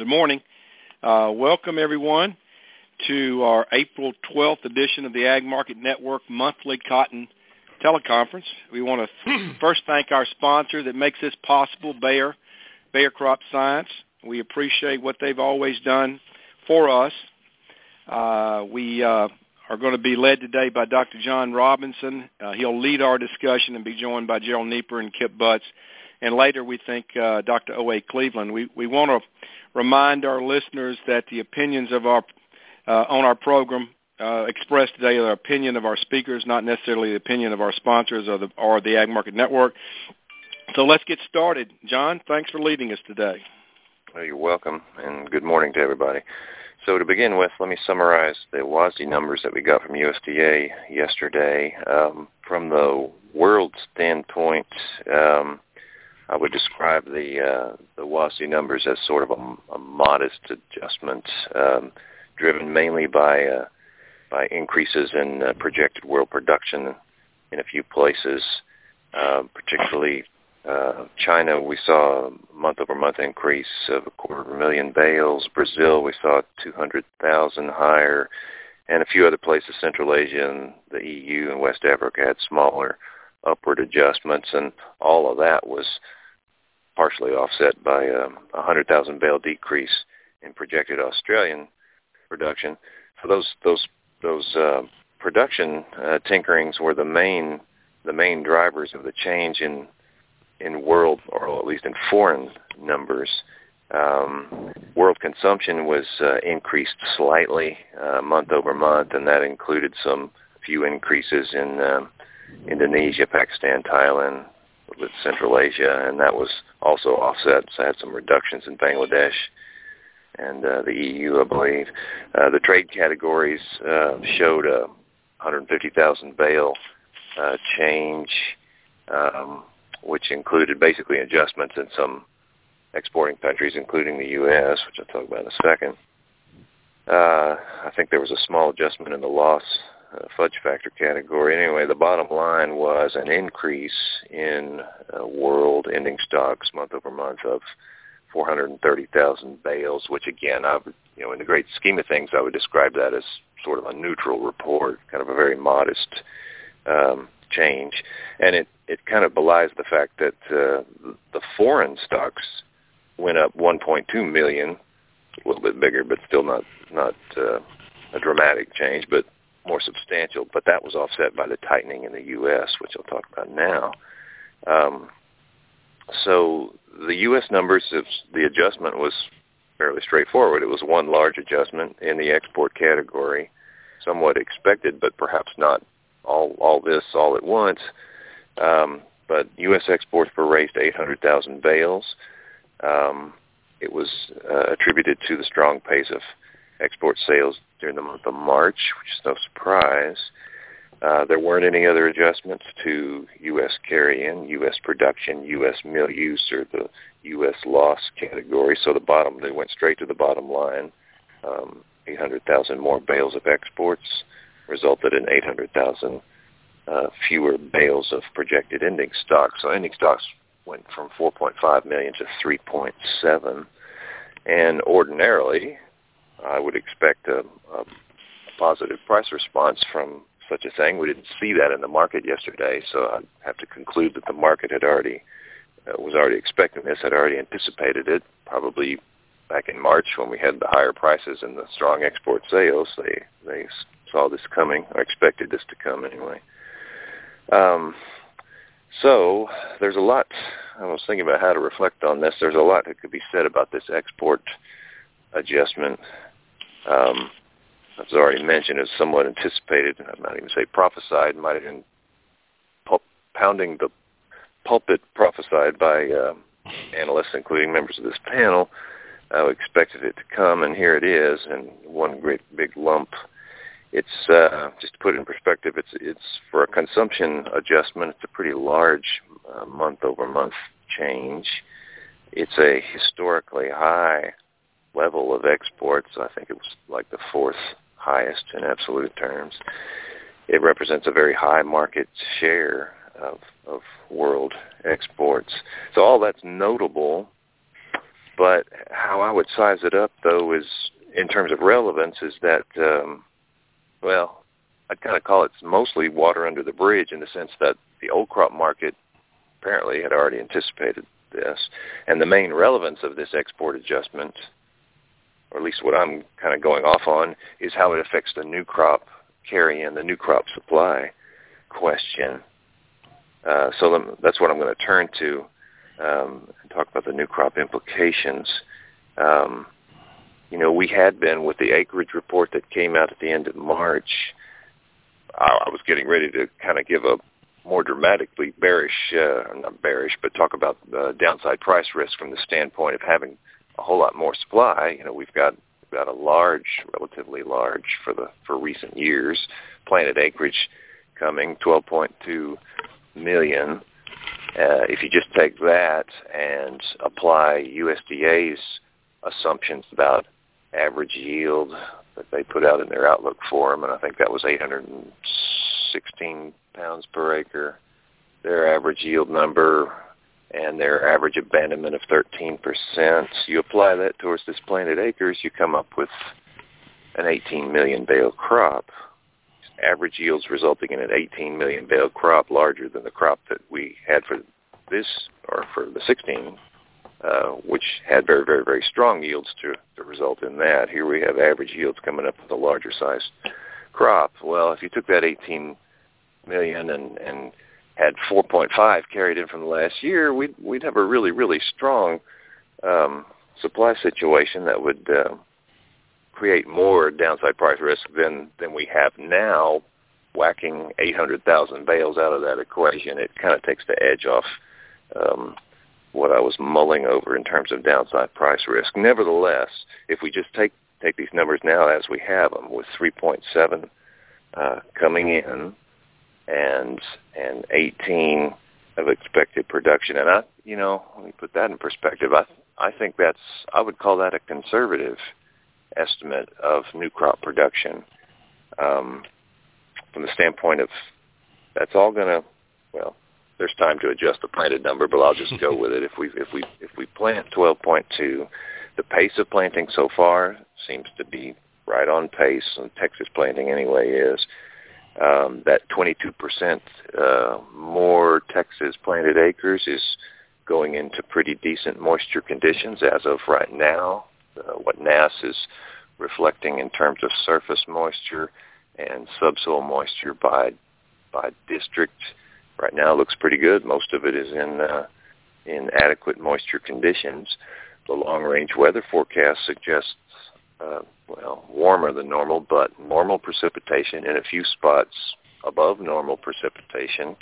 Good morning. Uh, welcome, everyone, to our April 12th edition of the Ag Market Network monthly cotton teleconference. We want to first thank our sponsor that makes this possible, Bayer, Bayer Crop Science. We appreciate what they've always done for us. Uh, we uh, are going to be led today by Dr. John Robinson. Uh, he'll lead our discussion and be joined by Gerald Neeper and Kip Butts. And later we think uh, Dr. O.A. Cleveland. We, we want to remind our listeners that the opinions of our uh, on our program uh, expressed today are the opinion of our speakers, not necessarily the opinion of our sponsors or the, or the Ag Market Network. So let's get started. John, thanks for leading us today. Well, you're welcome, and good morning to everybody. So to begin with, let me summarize the WASDE numbers that we got from USDA yesterday. Um, from the world standpoint, um, I would describe the uh, the WASDE numbers as sort of a, a modest adjustment, um, driven mainly by uh, by increases in uh, projected world production in a few places, uh, particularly uh, China. We saw a month-over-month increase of a quarter of a million bales. Brazil, we saw 200,000 higher, and a few other places, Central Asia and the EU and West Africa had smaller upward adjustments, and all of that was partially offset by um, a 100,000 bale decrease in projected Australian production. So those those those uh, production uh, tinkerings were the main the main drivers of the change in in world or at least in foreign numbers. Um, world consumption was uh, increased slightly uh, month over month, and that included some few increases in um, Indonesia, Pakistan, Thailand, with Central Asia, and that was also offset. So I had some reductions in Bangladesh and uh, the EU, I believe. Uh, the trade categories uh, showed a 150,000 bale uh, change, um, which included basically adjustments in some exporting countries, including the U.S., which I'll talk about in a second. Uh, I think there was a small adjustment in the loss fudge factor category. Anyway, the bottom line was an increase in uh, world ending stocks month over month of 430,000 bales, which again, I would, you know, in the great scheme of things, I would describe that as sort of a neutral report, kind of a very modest um, change, and it it kind of belies the fact that uh, the foreign stocks went up 1.2 million, a little bit bigger, but still not not uh, a dramatic change, but more substantial, but that was offset by the tightening in the U.S., which I'll talk about now. Um, so the U.S. numbers, the adjustment was fairly straightforward. It was one large adjustment in the export category, somewhat expected, but perhaps not all all this all at once. Um, but U.S. exports were raised to 800,000 bales. Um, it was uh, attributed to the strong pace of export sales during the month of March, which is no surprise. Uh, there weren't any other adjustments to U.S. carry-in, U.S. production, U.S. mill use, or the U.S. loss category. So the bottom, they went straight to the bottom line. Um, 800,000 more bales of exports resulted in 800,000 uh, fewer bales of projected ending stocks. So ending stocks went from 4.5 million to 3.7. And ordinarily, I would expect a, a positive price response from such a thing. We didn't see that in the market yesterday, so I have to conclude that the market had already uh, was already expecting this, had already anticipated it. Probably back in March when we had the higher prices and the strong export sales, they they saw this coming or expected this to come anyway. Um, so there's a lot. I was thinking about how to reflect on this. There's a lot that could be said about this export adjustment um, as already mentioned, is somewhat anticipated, I might even say prophesied, might have been pounding the pulpit prophesied by uh, analysts, including members of this panel. I expected it to come, and here it is, and one great big lump. It's uh, just to put it in perspective. It's it's for a consumption adjustment. It's a pretty large uh, month-over-month change. It's a historically high level of exports. I think it was like the fourth highest in absolute terms. It represents a very high market share of, of world exports. So all that's notable, But how I would size it up, though, is in terms of relevance, is that um, well, I'd kind of call it mostly water under the bridge in the sense that the old crop market apparently had already anticipated this, and the main relevance of this export adjustment, or at least what I'm kind of going off on, is how it affects the new crop carry-in, the new crop supply question. Uh, so that's what I'm going to turn to um, and talk about the new crop implications. Um, you know, we had been with the acreage report that came out at the end of March. I, I was getting ready to kind of give a more dramatically bearish, uh, not bearish, but talk about the downside price risk from the standpoint of having a whole lot more supply. You know, we've got we've got a large, relatively large for the for recent years, planted acreage coming, 12.2 million. Uh, if you just take that and apply USDA's assumptions about average yield that they put out in their outlook for them, and I think that was 816 pounds per acre. Their average yield number and their average abandonment of 13%. You apply that towards this planted acres, you come up with an 18 million bale crop. Average yields resulting in an 18 million bale crop larger than the crop that we had for this or for the 16 uh, which had very, very, very strong yields to, to result in that. Here we have average yields coming up with a larger size crop. Well, if you took that 18 million and, and had 4.5 carried in from the last year, we'd, we'd have a really, really strong um, supply situation that would uh, create more downside price risk than, than we have now whacking 800,000 bales out of that equation. It kind of takes the edge off um, what I was mulling over in terms of downside price risk. Nevertheless, if we just take take these numbers now as we have them, with 3.7 uh, coming in and and 18 of expected production, and I, you know, let me put that in perspective. I I think that's I would call that a conservative estimate of new crop production um, from the standpoint of that's all going to well there's time to adjust the planted number, but I'll just go with it. If we if we if we plant 12.2, the pace of planting so far seems to be right on pace, and Texas planting anyway is. Um, that 22% uh, more Texas planted acres is going into pretty decent moisture conditions as of right now. Uh, what NASS is reflecting in terms of surface moisture and subsoil moisture by by district right now looks pretty good. Most of it is in uh, in adequate moisture conditions. The long-range weather forecast suggests uh, well warmer than normal, but normal precipitation in a few spots above normal precipitation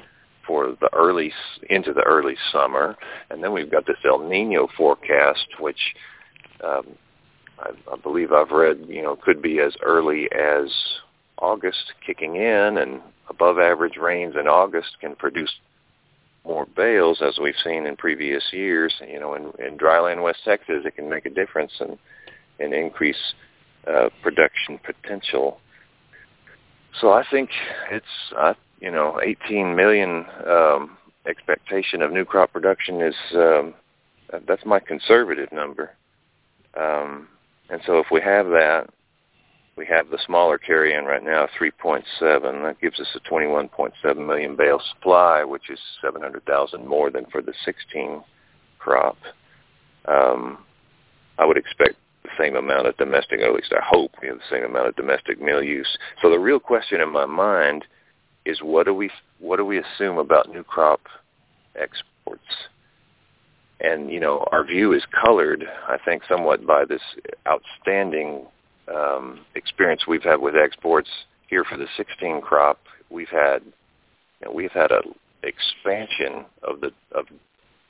for the early into the early summer, and then we've got this El Nino forecast, which um, I, I believe I've read, you know, could be as early as August kicking in, and above average rains in August can produce more bales, as we've seen in previous years. You know, in, in dryland West Texas, it can make a difference and and increase uh, production potential. So I think it's uh, you know 18 million um, expectation of new crop production is um, that's my conservative number. Um, and so if we have that, we have the smaller carry-in right now, 3.7. That gives us a 21.7 million bale supply, which is 700,000 more than for the 16 crop. Um, I would expect the same amount of domestic, or at least I hope we have the same amount of domestic mill use. So the real question in my mind is what do we what do we assume about new crop exports? And you know, our view is colored, I think, somewhat by this outstanding um, experience we've had with exports here for the 16 crop, we've had you know, we've had a expansion of the of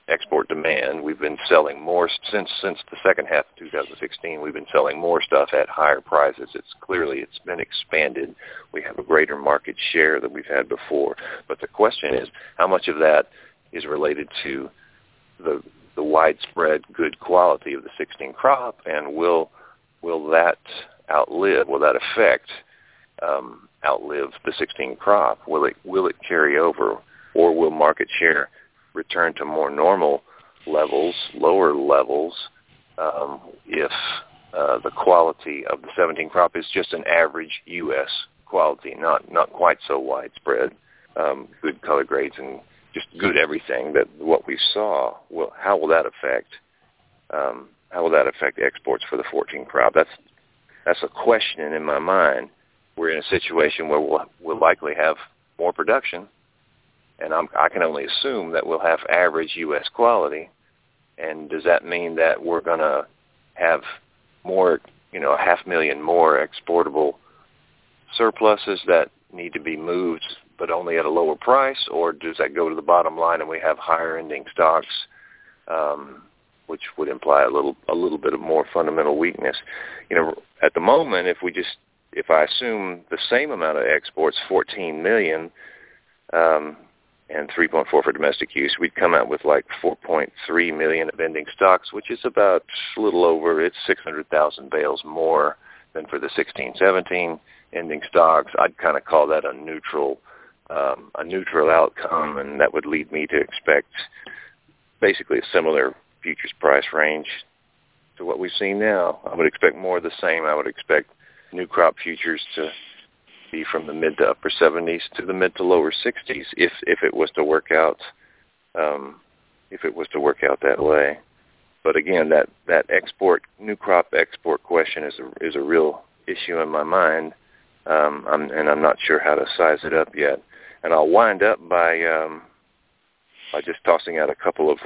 export demand. We've been selling more since since the second half of 2016. We've been selling more stuff at higher prices. It's clearly it's been expanded. We have a greater market share than we've had before. But the question is, how much of that is related to the the widespread good quality of the 16 crop, and will will that outlive, will that affect um, outlive the 16 crop? Will it will it carry over, or will market share return to more normal levels, lower levels, um, if uh, the quality of the 17 crop is just an average U.S. quality, not not quite so widespread, um, good color grades and just good everything. That what we saw. Well, how will that affect? Um, how will that affect exports for the 14 crop? That's that's a question in my mind. We're in a situation where we'll, we'll likely have more production, and I'm, I can only assume that we'll have average U.S. quality. And does that mean that we're going to have more, you know, a half million more exportable surpluses that need to be moved, but only at a lower price, or does that go to the bottom line and we have higher ending stocks? Um, which would imply a little a little bit of more fundamental weakness. You know, at the moment, if we just if I assume the same amount of exports, 14 million, um, and 3.4 for domestic use, we'd come out with like 4.3 million of ending stocks, which is about a little over it's 600,000 bales more than for the 16, 17 ending stocks. I'd kind of call that a neutral um, a neutral outcome, and that would lead me to expect basically a similar futures price range to what we've seen now. I would expect more of the same. I would expect new crop futures to be from the mid to upper 70s to the mid to lower 60s if if it was to work out um, if it was to work out that way. But again, that that export new crop export question is a is a real issue in my mind, um, I'm, and I'm not sure how to size it up yet. And I'll wind up by um, by just tossing out a couple of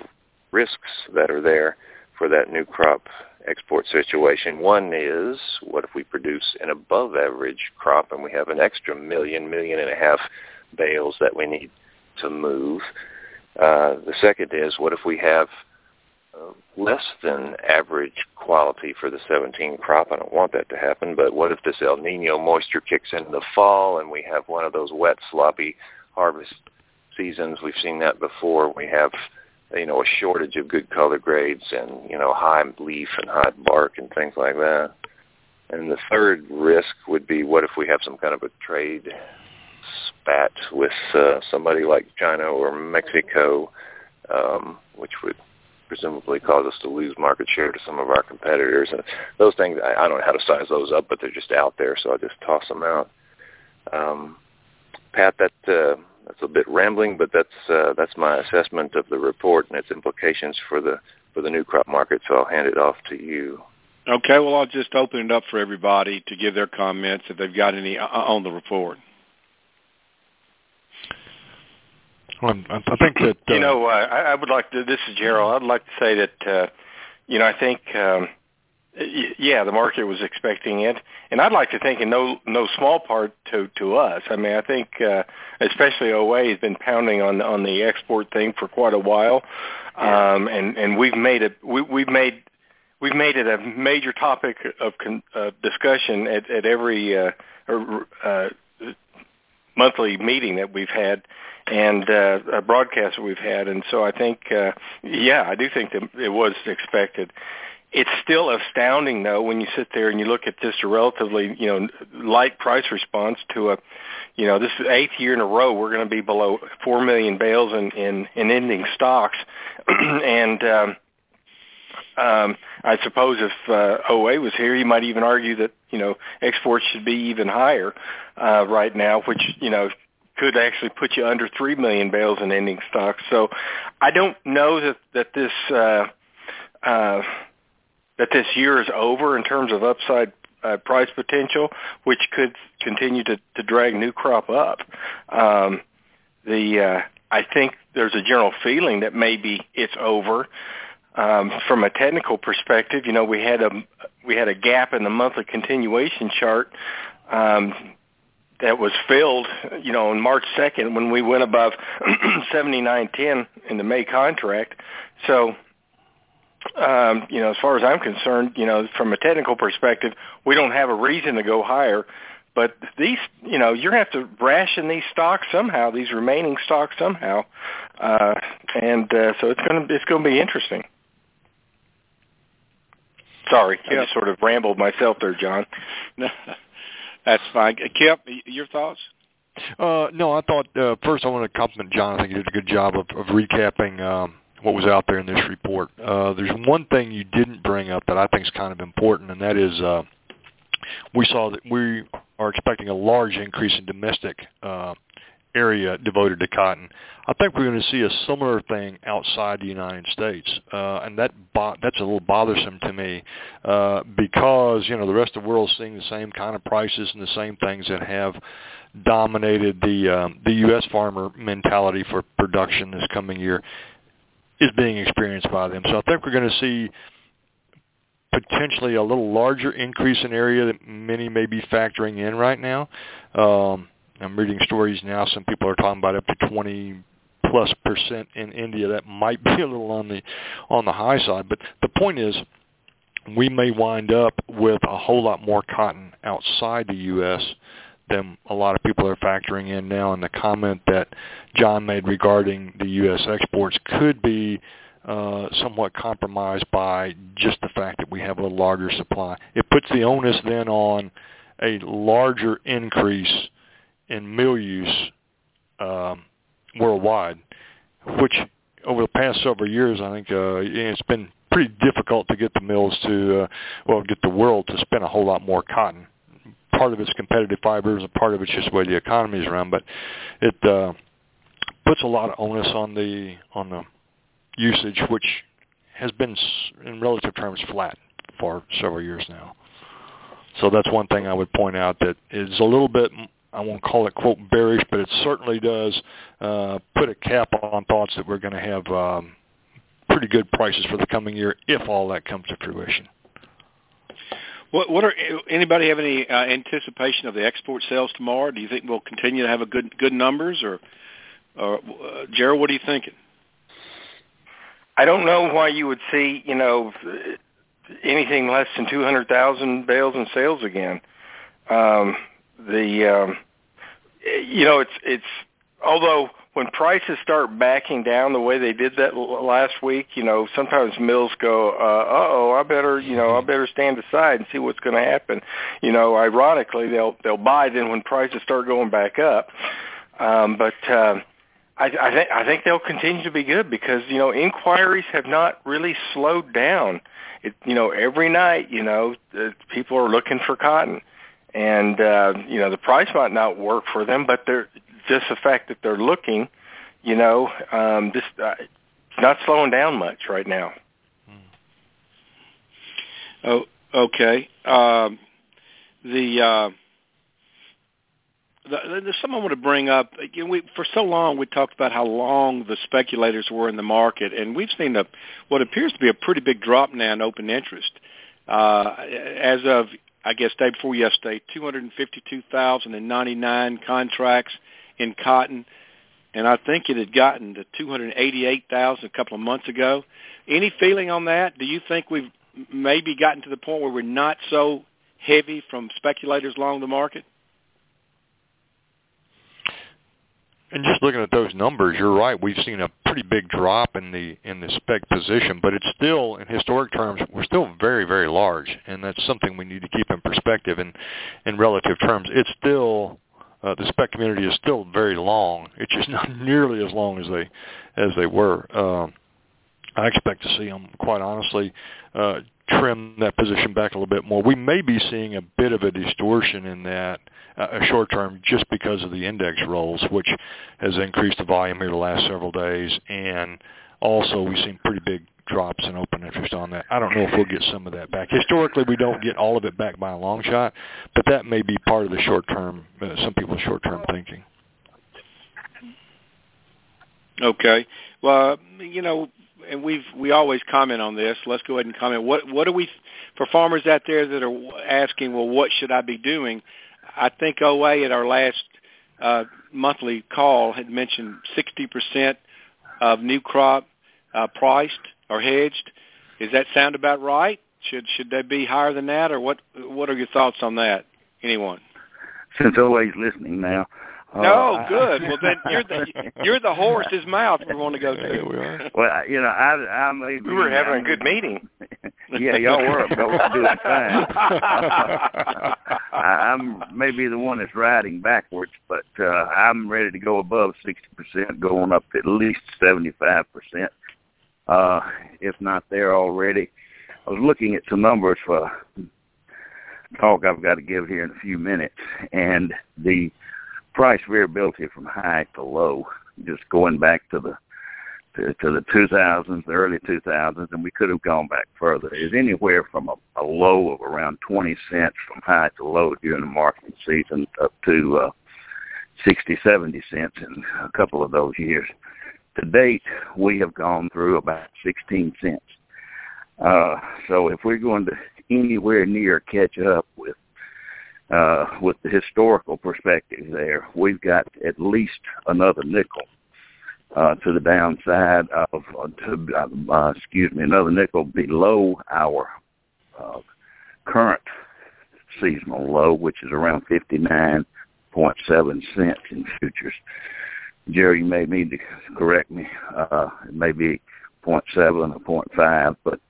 risks that are there for that new crop export situation. One is what if we produce an above average crop and we have an extra million, million and a half bales that we need to move. Uh, the second is what if we have uh, less than average quality for the 17 crop. I don't want that to happen, but what if this El Nino moisture kicks in the fall and we have one of those wet, sloppy harvest seasons? We've seen that before. We have you know, a shortage of good color grades and, you know, high leaf and high bark and things like that. And the third risk would be what if we have some kind of a trade spat with uh, somebody like China or Mexico, um, which would presumably cause us to lose market share to some of our competitors. And those things, I, I don't know how to size those up, but they're just out there, so I just toss them out. Um, Pat, that uh, that's a bit rambling, but that's uh, that's my assessment of the report and its implications for the for the new crop market. So I'll hand it off to you. Okay. Well, I'll just open it up for everybody to give their comments if they've got any uh, on the report. Um, I think that uh, you know uh, I, I would like to. This is Gerald. I'd like to say that uh, you know I think. Um, yeah, the market was expecting it, and I'd like to think in no no small part to to us. I mean, I think uh, especially OA has been pounding on on the export thing for quite a while, um, and and we've made it we, we've made we've made it a major topic of con, uh, discussion at at every uh, uh, monthly meeting that we've had and uh, a broadcast that we've had, and so I think, uh, yeah, I do think that it was expected it's still astounding though when you sit there and you look at just a relatively you know light price response to a you know this eighth year in a row we're going to be below four million bales in in, in ending stocks. And um um I suppose if uh, OA was here he might even argue that you know exports should be even higher uh right now which you know could actually put you under 3 million bales in ending stocks. So I don't know that that this uh uh that this year is over in terms of upside uh, price potential, which could continue to, to drag new crop up. Um, the uh, I think there's a general feeling that maybe it's over. Um, from a technical perspective, you know, we had a we had a gap in the monthly continuation chart um, that was filled, you know, on March 2nd when we went above 79.10 in the May contract. So um, you know, as far as I'm concerned, you know, from a technical perspective, we don't have a reason to go higher. But these, you know, you're going to have to ration these stocks somehow, these remaining stocks somehow, uh, and uh, so it's going to it's going to be interesting. Sorry, yeah. I just sort of rambled myself there, John. That's fine. Kip, your thoughts? Uh, no, I thought uh, first I want to compliment John. I think he did a good job of, of recapping um, what was out there in this report. Uh, there's one thing you didn't bring up that I think is kind of important, and that is uh, we saw that we are expecting a large increase in domestic uh, area devoted to cotton. I think we're going to see a similar thing outside the United States, uh, and that bo- that's a little bothersome to me uh, because you know the rest of the world is seeing the same kind of prices and the same things that have dominated the um, the U.S. farmer mentality for production this coming year is being experienced by them. So I think we're going to see potentially a little larger increase in area that many may be factoring in right now. Um, I'm reading stories now. Some people are talking about up to 20 plus percent in India. That might be a little on the on the high side, but the point is, we may wind up with a whole lot more cotton outside the U.S. than a lot of people are factoring in now. And the comment that John made regarding the U.S. exports could be uh, somewhat compromised by just the fact that we have a larger supply. It puts the onus then on a larger increase in mill use um, worldwide, which over the past several years, I think uh, it's been pretty difficult to get the mills to, uh, well, get the world to spend a whole lot more cotton. Part of it's competitive fibers, and part of it's just the way the economy is run. But it uh, puts a lot of onus on the on the usage, which has been in relative terms flat for several years now. So that's one thing I would point out that is a little bit I won't call it quote bearish, but it certainly does uh, put a cap on thoughts that we're going to have um, pretty good prices for the coming year if all that comes to fruition. What, what are anybody have any uh, anticipation of the export sales tomorrow? Do you think we'll continue to have a good good numbers, or, or uh, Gerald, what are you thinking? I don't know why you would see you know anything less than two hundred thousand bales in sales again. Um, the um, you know it's it's although when prices start backing down the way they did that l- last week, you know, sometimes mills go, uh, oh, I better, you know, I better stand aside and see what's going to happen. You know, ironically, they'll they'll buy then when prices start going back up. Um, but uh, I, I think I think they'll continue to be good because you know inquiries have not really slowed down. It, you know, every night, you know, uh, people are looking for cotton and uh, you know the price might not work for them, but they're just the fact that they're looking, you know, um, just uh, not slowing down much right now. Oh, okay. Um, the uh, there's something I want to bring up. You know, we, for so long, we talked about how long the speculators were in the market, and we've seen a, what appears to be a pretty big drop now in open interest. Uh, as of I guess day before yesterday, 252,099 contracts in cotton, and I think it had gotten to 288,000 a couple of months ago. Any feeling on that? Do you think we've maybe gotten to the point where we're not so heavy from speculators along the market? And just looking at those numbers, you're right. We've seen a pretty big drop in the in the spec position, but it's still, in historic terms, we're still very very large, and that's something we need to keep in perspective. And in relative terms, it's still uh, the spec community is still very long. It's just not nearly as long as they as they were. Um, I expect to see them, quite honestly, uh, trim that position back a little bit more. We may be seeing a bit of a distortion in that uh, short term just because of the index rolls, which has increased the volume here the last several days, and also we've seen pretty big drops in open interest on that. I don't know if we'll get some of that back. Historically, we don't get all of it back by a long shot, but that may be part of the short term, uh, some people's short term thinking. Okay. Well, you know, and we've we always comment on this. Let's go ahead and comment. What what do we for farmers out there that are asking, well, what should I be doing? I think OA at our last uh, monthly call had mentioned 60% of new crop uh, priced or hedged. Does that sound about right? Should should they be higher than that, or what? What are your thoughts on that? Anyone? Since OA's listening now, no, uh, good. Well, then you're the you're the horse's mouth we want to go to. Yeah, we are. Well, you know, I I may we were having a good meeting. yeah, y'all were, but we're doing fine. I, I'm maybe the one that's riding backwards, but uh, I'm ready to go above sixty percent, going up at least seventy five percent. Uh, if not there already. I was looking at some numbers for talk I've got to give here in a few minutes, and the price variability from high to low, just going back to the to, to the 2000s, the early 2000s, and we could have gone back further, is anywhere from a, a low of around 20 cents from high to low during the marketing season up to uh, 60, 70 cents in a couple of those years. To date, we have gone through about 16 cents. Uh, so if we're going to anywhere near catch up with uh, with the historical perspective there, we've got at least another nickel uh, to the downside of, uh, to, uh, excuse me, another nickel below our uh, current seasonal low, which is around 59.7 cents in futures. Jerry, you may need to correct me. Uh, it may be 0.7 or 0.5, but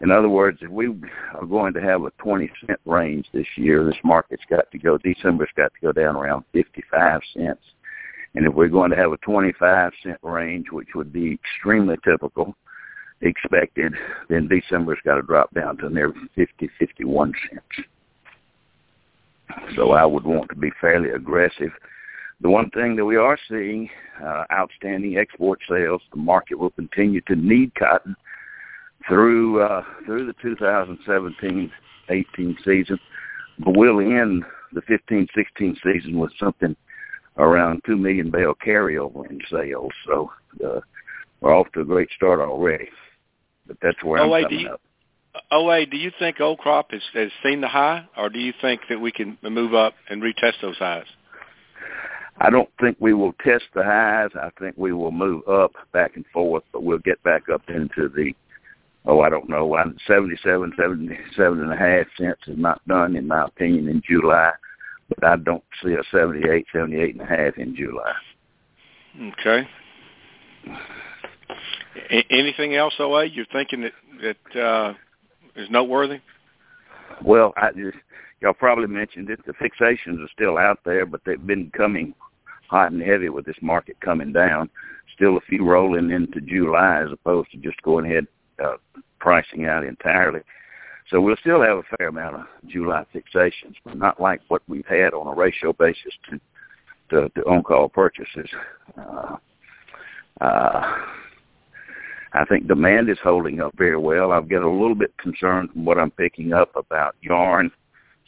in other words, if we are going to have a 20 cent range this year, this market's got to go, December's got to go down around 55 cents. And if we're going to have a 25 cent range, which would be extremely typical, expected, then December's got to drop down to near 50, 51 cents. So I would want to be fairly aggressive. The one thing that we are seeing, uh, outstanding export sales, the market will continue to need cotton through uh, through the 2017-18 season, but we'll end the 15-16 season with something around two million bale carryover in sales. So uh, we're off to a great start already. But that's where oh, I'm coming you, up. OA, do you think old crop has, has seen the high, or do you think that we can move up and retest those highs? I don't think we will test the highs. I think we will move up back and forth, but we'll get back up into the oh, I don't know, 77, 77 and a half cents is not done, in my opinion, in July. But I don't see a 78, 78 and a half in July. Okay. A- anything else, OA, you're thinking that, that uh, is noteworthy? Well, I just, y'all probably mentioned it. The fixations are still out there, but they've been coming hot and heavy with this market coming down. Still a few rolling into July as opposed to just going ahead uh, pricing out entirely. So we'll still have a fair amount of July fixations, but not like what we've had on a ratio basis to to, to on-call purchases. Uh, uh, I think demand is holding up very well. I've got a little bit concerned from what I'm picking up about yarn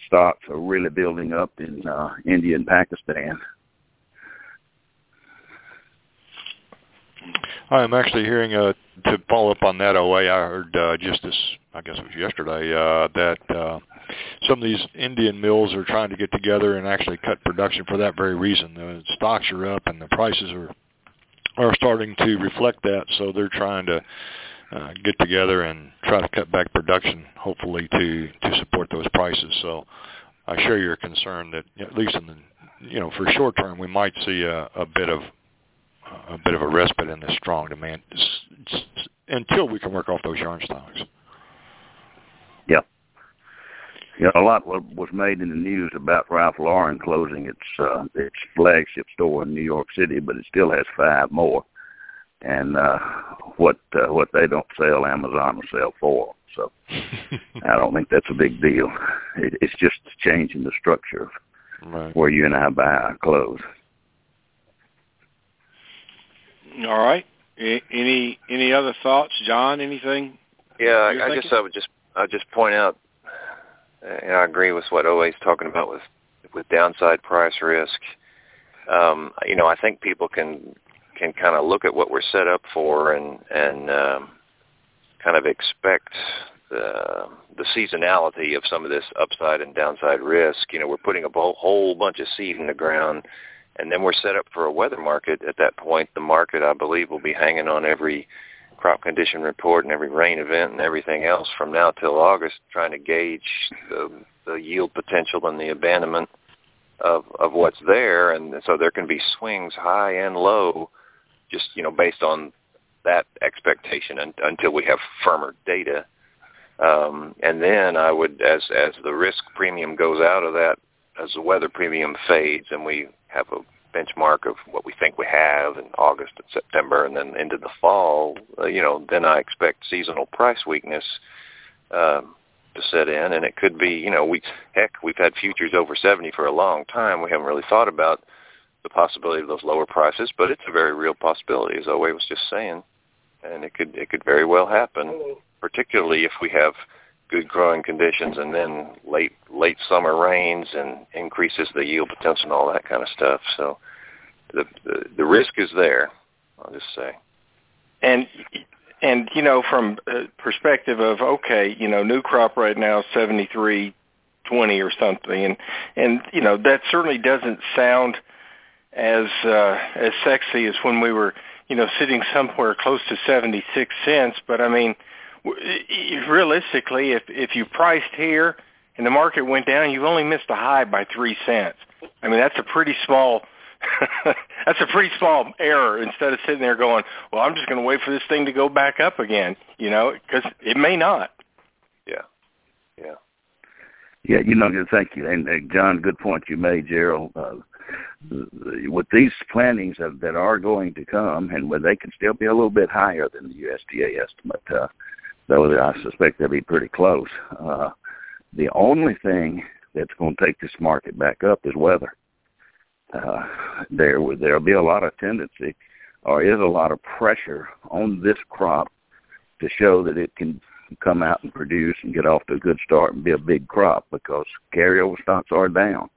stocks are really building up in uh, India and Pakistan. I'm actually hearing uh, to follow up on that OA. I heard uh, just this, I guess it was yesterday, uh, that uh, some of these Indian mills are trying to get together and actually cut production for that very reason. The stocks are up and the prices are are starting to reflect that, so they're trying to uh, get together and try to cut back production, hopefully to to support those prices. So I share your concern that at least in the you know for short term we might see a, a bit of a bit of a respite in the strong demand until we can work off those yarn stocks. Yeah. Yeah, a lot was made in the news about Ralph Lauren closing its uh, its flagship store in New York City, but it still has five more. And uh, what uh, what they don't sell, Amazon will sell for. So I don't think that's a big deal. It, it's just changing the structure of right. where you and I buy our clothes. All right. Any any other thoughts, John? Anything? Yeah, I, I guess I would just I would just point out, and I agree with what OA's talking about with with downside price risk. Um, you know, I think people can can kind of look at what we're set up for and and um, kind of expect the the seasonality of some of this upside and downside risk. You know, we're putting a whole, whole bunch of seed in the ground and then we're set up for a weather market. At that point, the market, I believe, will be hanging on every crop condition report and every rain event and everything else from now till August, trying to gauge the, the yield potential and the abandonment of of what's there. And so there can be swings high and low, just you know based on that expectation until we have firmer data. Um, and then I would, as as the risk premium goes out of that, as the weather premium fades and we have a benchmark of what we think we have in August and September, and then into the fall, uh, you know, then I expect seasonal price weakness um, to set in, and it could be, you know, we heck, we've had futures over 70 for a long time. We haven't really thought about the possibility of those lower prices, but it's a very real possibility, as OA was just saying, and it could it could very well happen, particularly if we have good growing conditions and then late late summer rains and increases the yield potential and all that kind of stuff. So the the, the risk is there. I'll just say. And and you know from a perspective of okay, you know new crop right now seventy three twenty or something, and and you know that certainly doesn't sound as uh, as sexy as when we were you know sitting somewhere close to seventy six cents. But I mean realistically, if if you priced here and the market went down, you've only missed a high by three cents. I mean, that's a pretty small. that's a pretty small error. Instead of sitting there going, "Well, I'm just going to wait for this thing to go back up again," you know, because it may not. Yeah, yeah, yeah. You know, thank you, and, and John, good point you made, Gerald. Uh, with these plantings that, that are going to come, and where they can still be a little bit higher than the USDA estimate. Uh, though I suspect they'll be pretty close. Uh, the only thing that's going to take this market back up is weather. Uh, there there'll be a lot of tendency, or is a lot of pressure on this crop to show that it can come out and produce and get off to a good start and be a big crop because carryover stocks are down.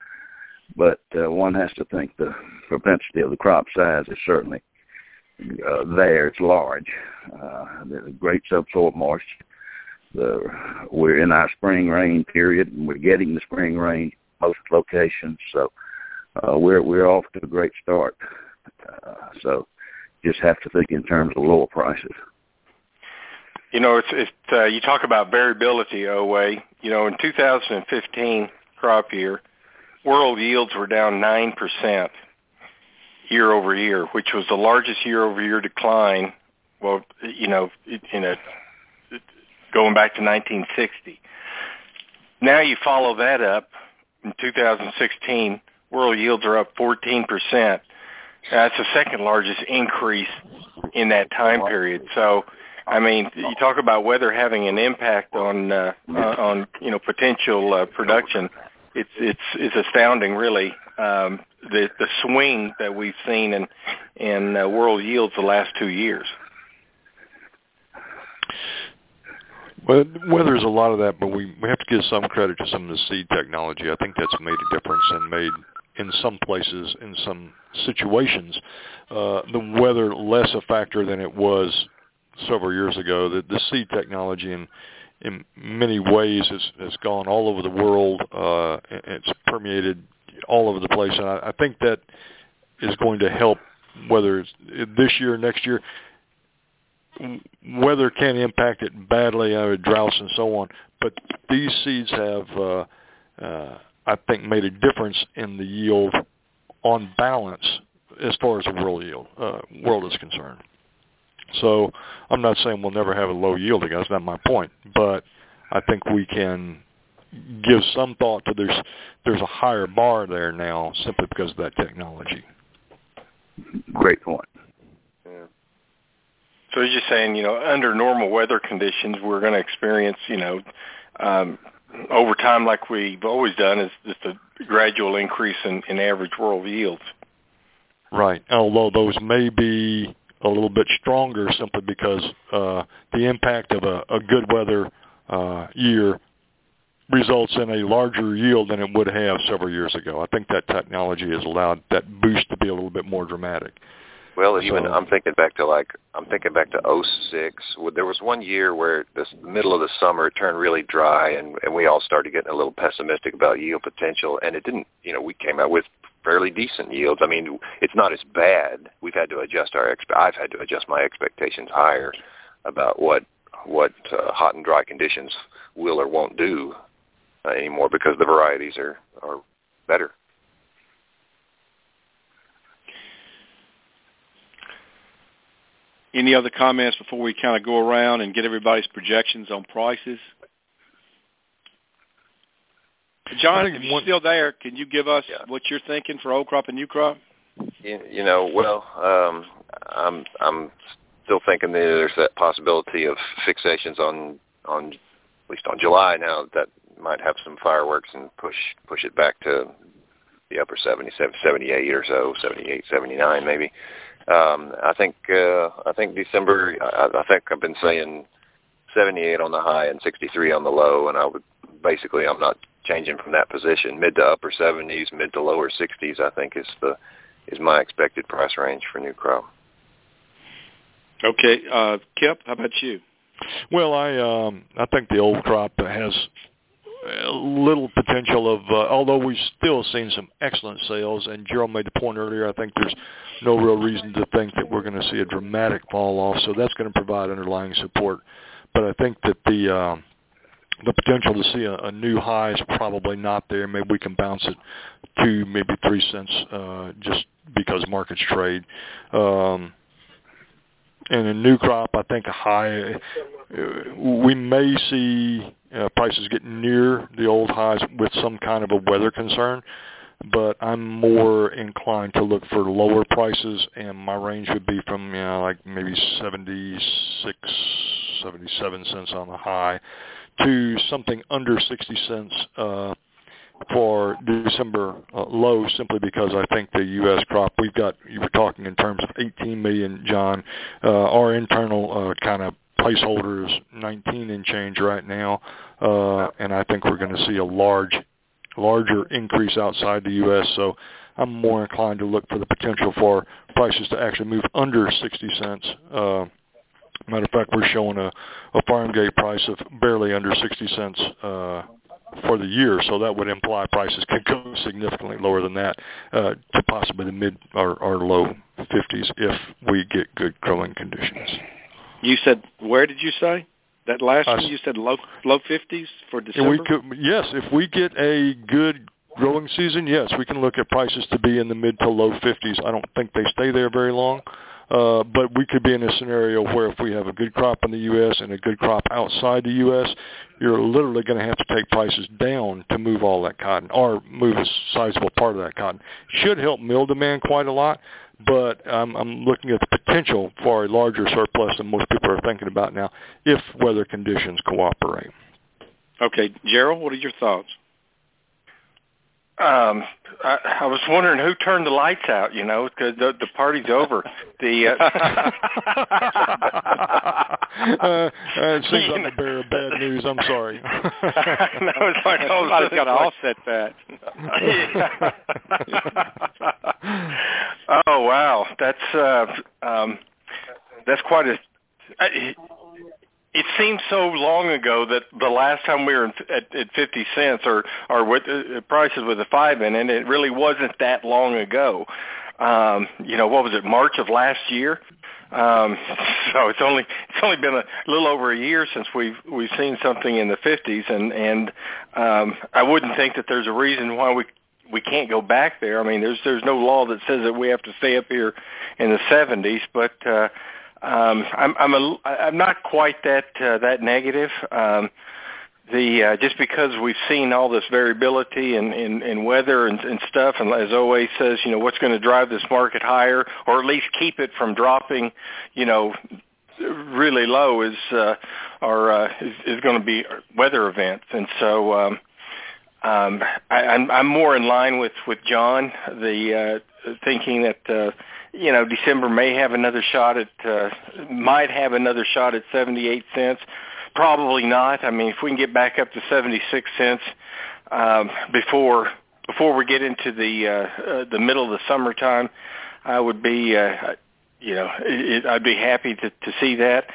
But uh, one has to think the propensity of the crop size is certainly uh, there. It's large. Uh, there's a great subsoil moisture. The, we're in our spring rain period, and we're getting the spring rain most locations. So uh, we're we're off to a great start. Uh, so just have to think in terms of lower prices. You know, it's it's uh, you talk about variability, OA. You know, in 2015 crop year, world yields were down nine percent year over year, which was the largest year over year decline. Well, you know, in a going back to 1960. Now you follow that up in 2016, world yields are up 14 percent. That's the second largest increase in that time period. So, I mean, you talk about weather having an impact on uh, on you know potential uh, production. It's it's it's astounding, really um, the the swing that we've seen in in uh, world yields the last two years. Well, there's a lot of that, but we we have to give some credit to some of the seed technology. I think that's made a difference and made in some places, in some situations, uh, the weather less a factor than it was several years ago. The, the seed technology in in many ways has has gone all over the world. Uh, it's permeated all over the place, and I, I think that is going to help. Whether it's this year, next year, weather can impact it badly, uh, droughts and so on. But these seeds have, uh, uh, I think, made a difference in the yield on balance as far as the world yield uh, world is concerned. So I'm not saying we'll never have a low yield again. That's not my point. But I think we can give some thought to there's there's a higher bar there now simply because of that technology. Great point. Yeah. So you're just saying, you know, under normal weather conditions, we're going to experience, you know, um, over time, like we've always done, is just a gradual increase in, in average world yields. Right. Although those may be a little bit stronger simply because uh, the impact of a, a good weather uh, year results in a larger yield than it would have several years ago. I think that technology has allowed that boost to be a little bit more dramatic. Well, even I'm thinking back to like I'm thinking back to '06. There was one year where this middle of the summer it turned really dry, and and we all started getting a little pessimistic about yield potential. And it didn't. You know, we came out with fairly decent yields. I mean, it's not as bad. We've had to adjust our. Expe- I've had to adjust my expectations higher about what what uh, hot and dry conditions will or won't do uh, anymore because the varieties are are better. Any other comments before we kind of go around and get everybody's projections on prices? John, if you're still there, can you give us yeah. what you're thinking for old crop and new crop? You, you know, well, um, I'm I'm still thinking that there's that possibility of fixations on on at least on July now that might have some fireworks and push push it back to the upper 70, 78 or so, 78, 79 maybe. Um, I think uh, I think December. I, I think I've been saying 78 on the high and 63 on the low, and I would basically I'm not changing from that position. Mid to upper 70s, mid to lower 60s, I think is the is my expected price range for new crop. Okay, uh, Kip, how about you? Well, I um, I think the old crop has a little potential of, uh, although we've still seen some excellent sales, and Gerald made the point earlier, I think there's no real reason to think that we're going to see a dramatic fall off, so that's going to provide underlying support. But I think that the uh, the potential to see a, a new high is probably not there. Maybe we can bounce it to maybe three cents uh, just because markets trade. Um, and a new crop, I think a high, uh, we may see uh, prices get near the old highs with some kind of a weather concern, but I'm more inclined to look for lower prices, and my range would be from you know like maybe 76, 77 cents on the high to something under 60 cents uh, for December uh, low simply because I think the U.S. crop, we've got, you were talking in terms of 18 million, John. Uh, our internal uh, kind of placeholder is 19 and change right now, uh, and I think we're going to see a large, larger increase outside the U.S. So I'm more inclined to look for the potential for prices to actually move under 60 cents. Uh, matter of fact, we're showing a, a farm gate price of barely under 60 cents uh, for the year, so that would imply prices could go significantly lower than that uh, to possibly the mid or, or low 50s if we get good growing conditions. You said where did you say that last one? You said low low 50s for December. Could, yes, if we get a good growing season, yes, we can look at prices to be in the mid to low 50s. I don't think they stay there very long. Uh, but we could be in a scenario where if we have a good crop in the U.S. and a good crop outside the U.S., you're literally going to have to take prices down to move all that cotton or move a sizable part of that cotton. Should help mill demand quite a lot, but um, I'm looking at the potential for a larger surplus than most people are thinking about now if weather conditions cooperate. Okay, Gerald, what are your thoughts? Um, I, I was wondering who turned the lights out. You know, 'cause the the party's over. The uh, uh, uh, it seems like a bearer of bad news. I'm sorry. no, it's like oh, Somebody's got to offset that. oh wow, that's uh, um, that's quite a. I, it seems so long ago that the last time we were in, at, at 50 cents or or with uh, prices with a five in it, it really wasn't that long ago. Um, you know, what was it, March of last year? Um, so it's only it's only been a little over a year since we've we've seen something in the 50s, and and um, I wouldn't think that there's a reason why we we can't go back there. I mean, there's there's no law that says that we have to stay up here in the 70s, but uh, um, I'm I'm a I'm not quite that uh, that negative. Um, the uh, just because we've seen all this variability in in, in weather and, and stuff, and as always says, you know, what's going to drive this market higher, or at least keep it from dropping, you know, really low is uh, or uh, is, is going to be weather events, and so. Um, um, I, I'm, I'm more in line with with John, the uh, thinking that uh, you know December may have another shot at uh, might have another shot at 78 cents. Probably not. I mean, if we can get back up to 76 cents um, before before we get into the uh, uh, the middle of the summertime, I would be uh, you know it, I'd be happy to to see that.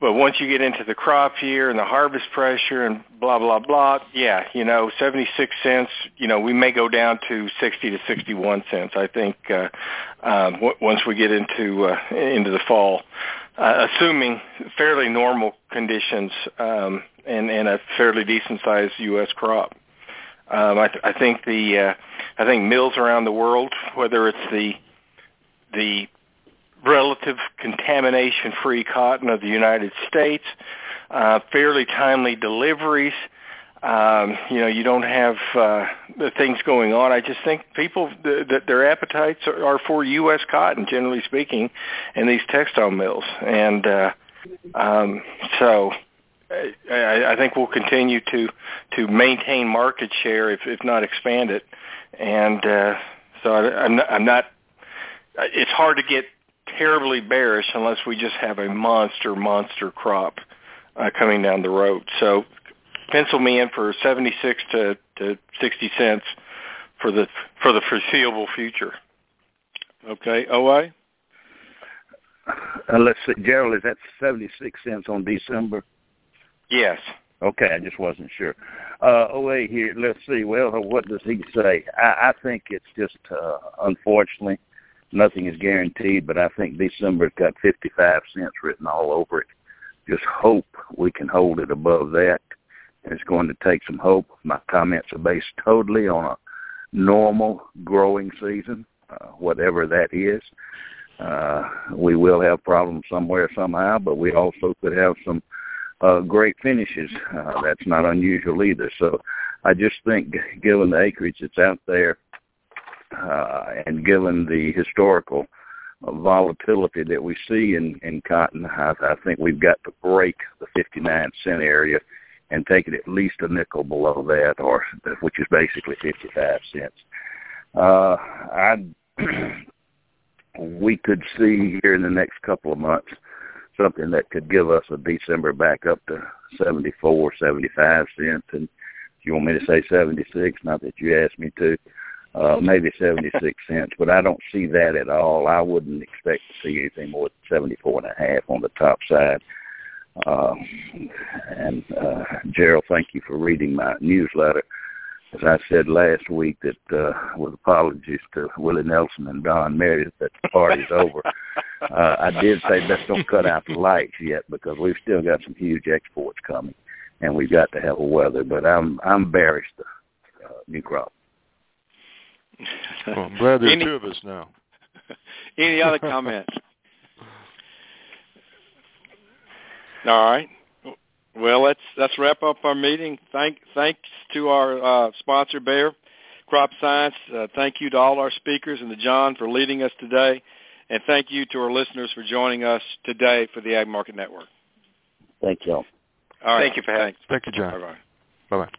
But once you get into the crop year and the harvest pressure and blah blah blah, yeah, you know, 76 cents, you know, we may go down to 60 to 61 cents. I think uh, um, w- once we get into uh, into the fall, uh, assuming fairly normal conditions um, and and a fairly decent sized U.S. crop. Um, I, th- I think the uh, I think mills around the world, whether it's the the relative contamination-free cotton of the United States, uh, fairly timely deliveries, um, you know, you don't have uh, the things going on. I just think people that their appetites are, are for U.S. cotton, generally speaking, and these textile mills, and uh, um, so. I, I think we'll continue to to maintain market share, if if not expand it, and uh, so I, I'm not, I'm not. It's hard to get terribly bearish unless we just have a monster monster crop uh, coming down the road. So pencil me in for 76 to, to 60 cents for the for the foreseeable future. Okay, OA. Uh, let's see, Gerald, is that 76 cents on December? Yes. Okay, I just wasn't sure. Uh, OA here, let's see. Well, what does he say? I, I think it's just, uh, unfortunately, nothing is guaranteed, but I think December's got 55 cents written all over it. Just hope we can hold it above that. It's going to take some hope. My comments are based totally on a normal growing season, uh, whatever that is. Uh, we will have problems somewhere somehow, but we also could have some uh, great finishes. Uh, that's not unusual either. So I just think, given the acreage that's out there, uh, and given the historical volatility that we see in, in cotton, I, I think we've got to break the 59 cent area and take it at least a nickel below that, or which is basically 55 cents. Uh, I we could see here in the next couple of months something that could give us a December back up to 74, 75 cents, and you want me to say 76, not that you asked me to, uh, maybe 76 cents, but I don't see that at all. I wouldn't expect to see anything more than 74 and a half on the top side. Uh, and uh, Gerald, thank you for reading my newsletter. As I said last week, that uh, with apologies to Willie Nelson and Don Meredith, that the party's over. Uh, I did say let's don't cut out the lights yet because we've still got some huge exports coming, and we've got to have a weather. But I'm I'm bearish the uh, new crop. Well, I'm glad there's Any, two of us now. Any other comments? All right. Well, let's let's wrap up our meeting. Thank thanks to our uh, sponsor, Bayer Crop Science. Uh, thank you to all our speakers and to John for leading us today, and thank you to our listeners for joining us today for the Ag Market Network. Thank you. All right. Thank you for having. Thank you, John. Bye bye. Bye bye.